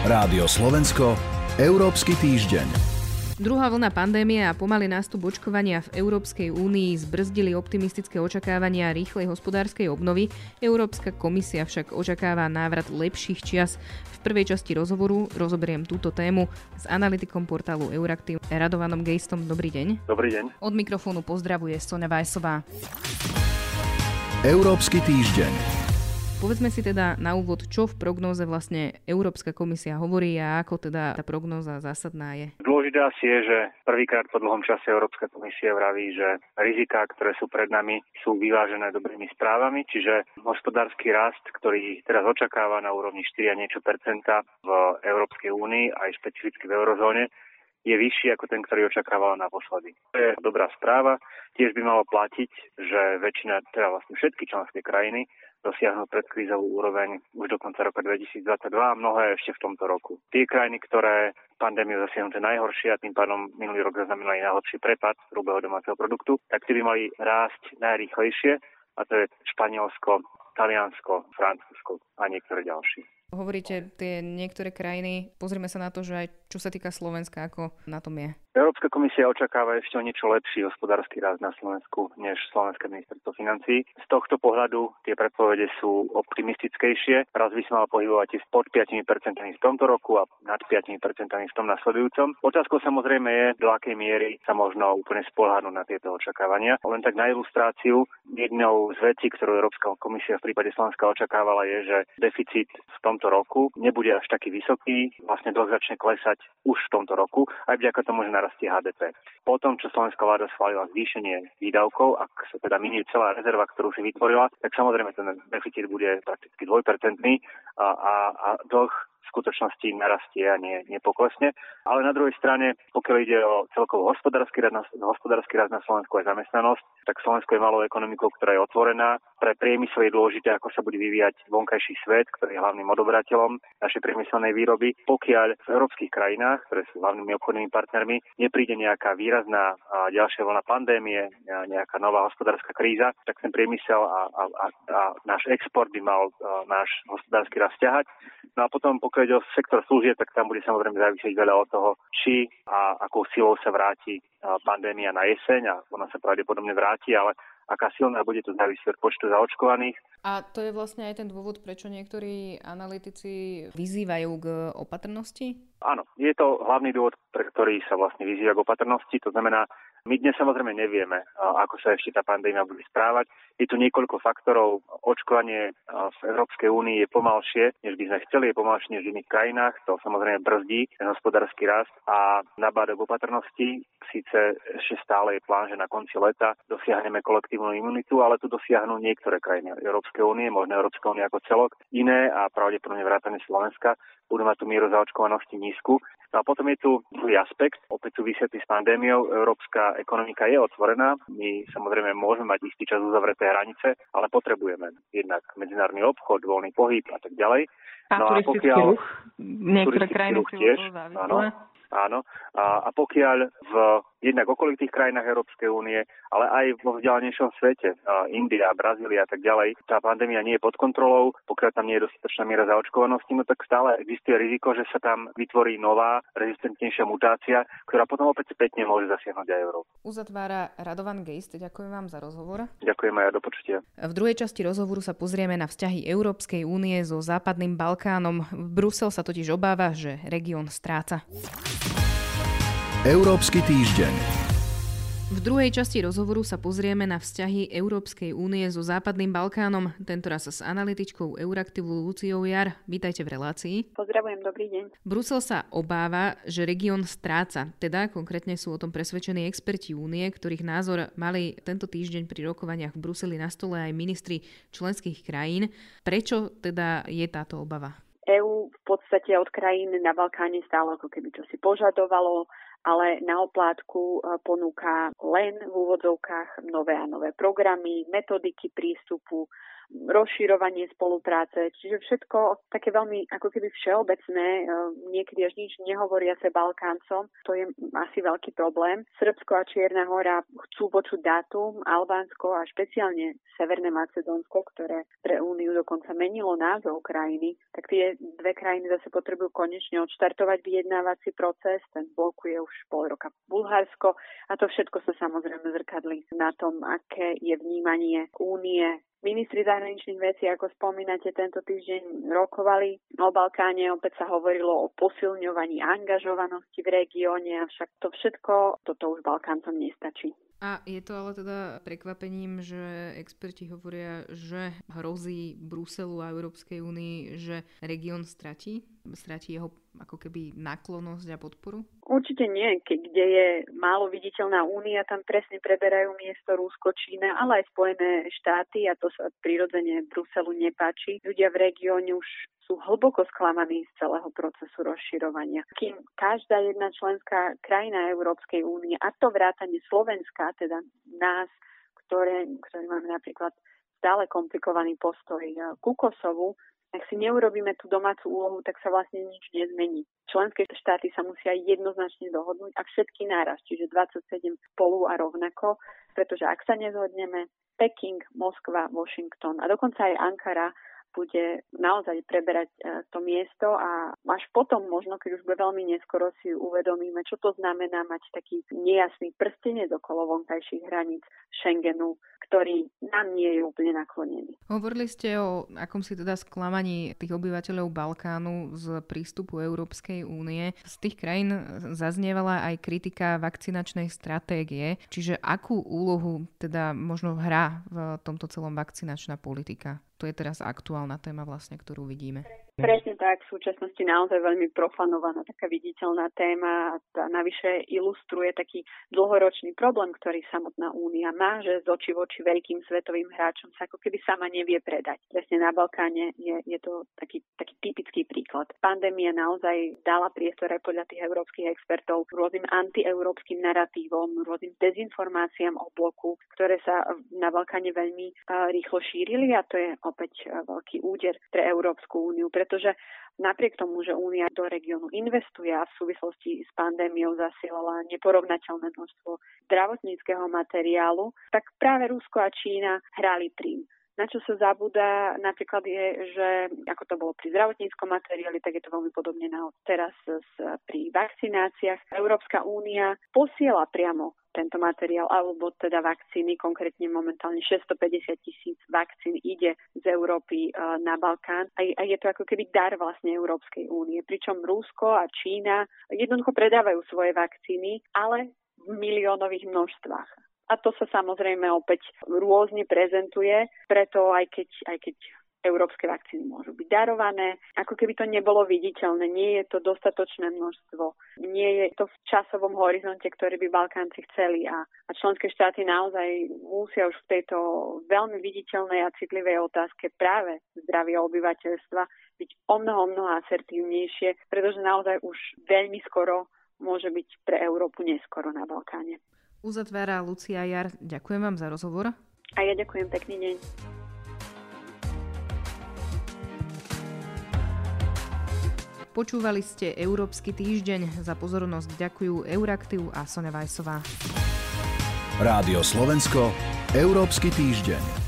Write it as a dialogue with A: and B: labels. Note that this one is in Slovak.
A: Rádio Slovensko, Európsky týždeň.
B: Druhá vlna pandémie a pomalý nástup očkovania v Európskej únii zbrzdili optimistické očakávania rýchlej hospodárskej obnovy. Európska komisia však očakáva návrat lepších čias. V prvej časti rozhovoru rozoberiem túto tému s analytikom portálu Euraktiv Radovanom Gejstom. Dobrý deň.
C: Dobrý deň.
B: Od mikrofónu pozdravuje Sonja Vajsová.
A: Európsky týždeň.
B: Povedzme si teda na úvod, čo v prognóze vlastne Európska komisia hovorí a ako teda tá prognóza zásadná je.
C: Dôležité asi je, že prvýkrát po dlhom čase Európska komisia vraví, že riziká, ktoré sú pred nami, sú vyvážené dobrými správami, čiže hospodársky rast, ktorý teraz očakáva na úrovni 4 a niečo percenta v Európskej únii, aj špecificky v eurozóne, je vyšší ako ten, ktorý očakávala naposledy. To je dobrá správa. Tiež by malo platiť, že väčšina, teda vlastne všetky členské krajiny dosiahnuť predkrízovú úroveň už do konca roka 2022 a mnohé ešte v tomto roku. Tie krajiny, ktoré pandémiu zasiahnuté najhoršie a tým pádom minulý rok zaznamenali najhorší prepad hrubého domáceho produktu, tak tie by mali rásť najrýchlejšie a to je Španielsko, Taliansko, Francúzsko a niektoré ďalšie.
B: Hovoríte tie niektoré krajiny, pozrime sa na to, že aj čo sa týka Slovenska, ako na tom je.
C: Európska komisia očakáva ešte o niečo lepší hospodársky rast na Slovensku než Slovenské ministerstvo financí. Z tohto pohľadu tie predpovede sú optimistickejšie. Raz by sa mal pohybovať pod 5% v tomto roku a nad 5% v tom nasledujúcom. Otázkou samozrejme je, do akej miery sa možno úplne spolahnuť na tieto očakávania. Len tak na ilustráciu, jednou z vecí, ktorú Európska komisia v prípade Slovenska očakávala, je, že deficit v tomto roku nebude až taký vysoký, vlastne dosť začne klesať už v tomto roku, aj vďaka tomu, že narastie HDP. Po tom, čo slovenská vláda schválila zvýšenie výdavkov, ak sa teda minie celá rezerva, ktorú si vytvorila, tak samozrejme ten deficit bude prakticky dvojpercentný a, a, a dlh skutočnosti narastie a nie, nepoklesne. Ale na druhej strane, pokiaľ ide o celkovo hospodársky rast, hospodársky rast na Slovensku aj zamestnanosť, tak Slovensko je malou ekonomikou, ktorá je otvorená. Pre priemysel je dôležité, ako sa bude vyvíjať vonkajší svet, ktorý je hlavným odobrateľom našej priemyselnej výroby. Pokiaľ v európskych krajinách, ktoré sú hlavnými obchodnými partnermi, nepríde nejaká výrazná ďalšia vlna pandémie, nejaká nová hospodárska kríza, tak ten priemysel a, a, a, a náš export by mal náš hospodársky rast ťahať. No a potom, pokiaľ ide o sektor služieb, tak tam bude samozrejme závisieť veľa od toho, či a akou silou sa vráti pandémia na jeseň a ona sa pravdepodobne vráti, ale aká silná bude to závisieť od počtu zaočkovaných.
B: A to je vlastne aj ten dôvod, prečo niektorí analytici vyzývajú k opatrnosti?
C: Áno, je to hlavný dôvod, pre ktorý sa vlastne vyzýva k opatrnosti. To znamená, my dnes samozrejme nevieme, ako sa ešte tá pandémia bude správať. Je tu niekoľko faktorov. Očkovanie v Európskej únii je pomalšie, než by sme chceli, je pomalšie než v iných krajinách. To samozrejme brzdí ten hospodársky rast a nabáda k opatrnosti. Síce ešte stále je plán, že na konci leta dosiahneme kolektívnu imunitu, ale tu dosiahnu niektoré krajiny Európskej únie, možno Európska únia ako celok. Iné a pravdepodobne vrátane Slovenska budú mať tú mieru zaočkovanosti nízku. No a potom je tu druhý aspekt, opäť súvisiaci s pandémiou. Európska ekonomika je otvorená. My samozrejme môžeme mať istý čas uzavreté hranice, ale potrebujeme jednak medzinárodný obchod, voľný pohyb a tak ďalej.
B: A no a pokiaľ, ruch? Niektoré krajiny
C: tiež, áno, áno. A, a pokiaľ v jednak okolitých krajinách Európskej únie, ale aj vo vzdialenejšom svete, India, Brazília a tak ďalej. Tá pandémia nie je pod kontrolou, pokiaľ tam nie je dostatočná miera zaočkovanosti, no tak stále existuje riziko, že sa tam vytvorí nová, rezistentnejšia mutácia, ktorá potom opäť spätne môže zasiahnuť aj Európu.
B: Uzatvára Radovan Geist, ďakujem vám za rozhovor.
C: Ďakujem aj do počutia.
B: V druhej časti rozhovoru sa pozrieme na vzťahy Európskej únie so Západným Balkánom. Brusel sa totiž obáva, že región stráca.
A: Európsky týždeň.
B: V druhej časti rozhovoru sa pozrieme na vzťahy Európskej únie so Západným Balkánom, tentoraz s analytičkou Euraktivu Luciou Jar. Vítajte v relácii.
D: Pozdravujem, dobrý deň.
B: Brusel sa obáva, že región stráca, teda konkrétne sú o tom presvedčení experti únie, ktorých názor mali tento týždeň pri rokovaniach v Bruseli na stole aj ministri členských krajín. Prečo teda je táto obava?
D: EÚ v podstate od krajín na Balkáne stále ako keby čo si požadovalo, ale na oplátku e, ponúka len v úvodzovkách nové a nové programy, metodiky prístupu, rozširovanie spolupráce, čiže všetko také veľmi ako keby všeobecné, e, niekedy až nič nehovoriace Balkáncom, to je asi veľký problém. Srbsko a Čierna hora chcú počuť dátum, Albánsko a špeciálne Severné Macedónsko, ktoré pre Úniu dokonca menilo názov krajiny, tak tie dve krajiny zase potrebujú konečne odštartovať vyjednávací proces, ten blokuje už pol roka Bulharsko a to všetko sa samozrejme zrkadli na tom, aké je vnímanie únie Ministri zahraničných vecí, ako spomínate, tento týždeň rokovali o Balkáne. Opäť sa hovorilo o posilňovaní angažovanosti v regióne, avšak to všetko, toto už Balkáncom nestačí.
B: A je to ale teda prekvapením, že experti hovoria, že hrozí Bruselu a Európskej únii, že región stratí? Stratí jeho ako keby náklonnosť a podporu?
D: Určite nie. Keď kde je málo viditeľná únia, tam presne preberajú miesto Rusko, Čína, ale aj Spojené štáty a to sa prirodzene Bruselu nepáči. Ľudia v regióne už sú hlboko sklamaní z celého procesu rozširovania. Kým každá jedna členská krajina Európskej únie, a to vrátane Slovenska, teda nás, ktoré, ktoré máme napríklad stále komplikovaný postoj ku Kosovu, ak si neurobíme tú domácu úlohu, tak sa vlastne nič nezmení. Členské štáty sa musia jednoznačne dohodnúť a všetky náraz, čiže 27 spolu a rovnako, pretože ak sa nezhodneme, Peking, Moskva, Washington a dokonca aj Ankara bude naozaj preberať e, to miesto a až potom možno, keď už bude veľmi neskoro si uvedomíme, čo to znamená mať taký nejasný prstenec okolo vonkajších hraníc Schengenu, ktorý nám nie je úplne naklonený.
B: Hovorili ste o akom si teda sklamaní tých obyvateľov Balkánu z prístupu Európskej únie. Z tých krajín zaznievala aj kritika vakcinačnej stratégie, čiže akú úlohu teda možno hrá v tomto celom vakcinačná politika? To je teraz aktuálna téma vlastne, ktorú vidíme.
D: Presne tak, v súčasnosti naozaj veľmi profanovaná taká viditeľná téma a navyše ilustruje taký dlhoročný problém, ktorý samotná únia má, že z oči voči veľkým svetovým hráčom sa ako keby sama nevie predať. Presne na Balkáne je, je to taký, taký typický príklad. Pandémia naozaj dala priestor aj podľa tých európskych expertov rôznym antieurópskym narratívom, rôznym dezinformáciám o bloku, ktoré sa na Balkáne veľmi rýchlo šírili a to je opäť veľký úder pre Európsku úniu, pretože napriek tomu, že Únia do regiónu investuje a v súvislosti s pandémiou zasielala neporovnateľné množstvo zdravotníckého materiálu, tak práve Rusko a Čína hrali tým. Na čo sa zabúda napríklad je, že ako to bolo pri zdravotníckom materiáli, tak je to veľmi podobne na teraz pri vakcináciách. Európska únia posiela priamo tento materiál, alebo teda vakcíny, konkrétne momentálne 650 tisíc vakcín ide z Európy e, na Balkán a je to ako keby dar vlastne Európskej únie. Pričom Rusko a Čína jednoducho predávajú svoje vakcíny, ale v miliónových množstvách a to sa samozrejme opäť rôzne prezentuje, preto aj keď, aj keď európske vakcíny môžu byť darované. Ako keby to nebolo viditeľné, nie je to dostatočné množstvo, nie je to v časovom horizonte, ktorý by Balkánci chceli a, a členské štáty naozaj musia už v tejto veľmi viditeľnej a citlivej otázke práve zdravia obyvateľstva byť o mnoho, mnoho asertívnejšie, pretože naozaj už veľmi skoro môže byť pre Európu neskoro na Balkáne.
B: Uzatvára Lucia Jar. Ďakujem vám za rozhovor.
D: A ja ďakujem pekný deň.
B: Počúvali ste Európsky týždeň. Za pozornosť ďakujú Euraktiv a Sonja Vajsová.
A: Rádio Slovensko, Európsky týždeň.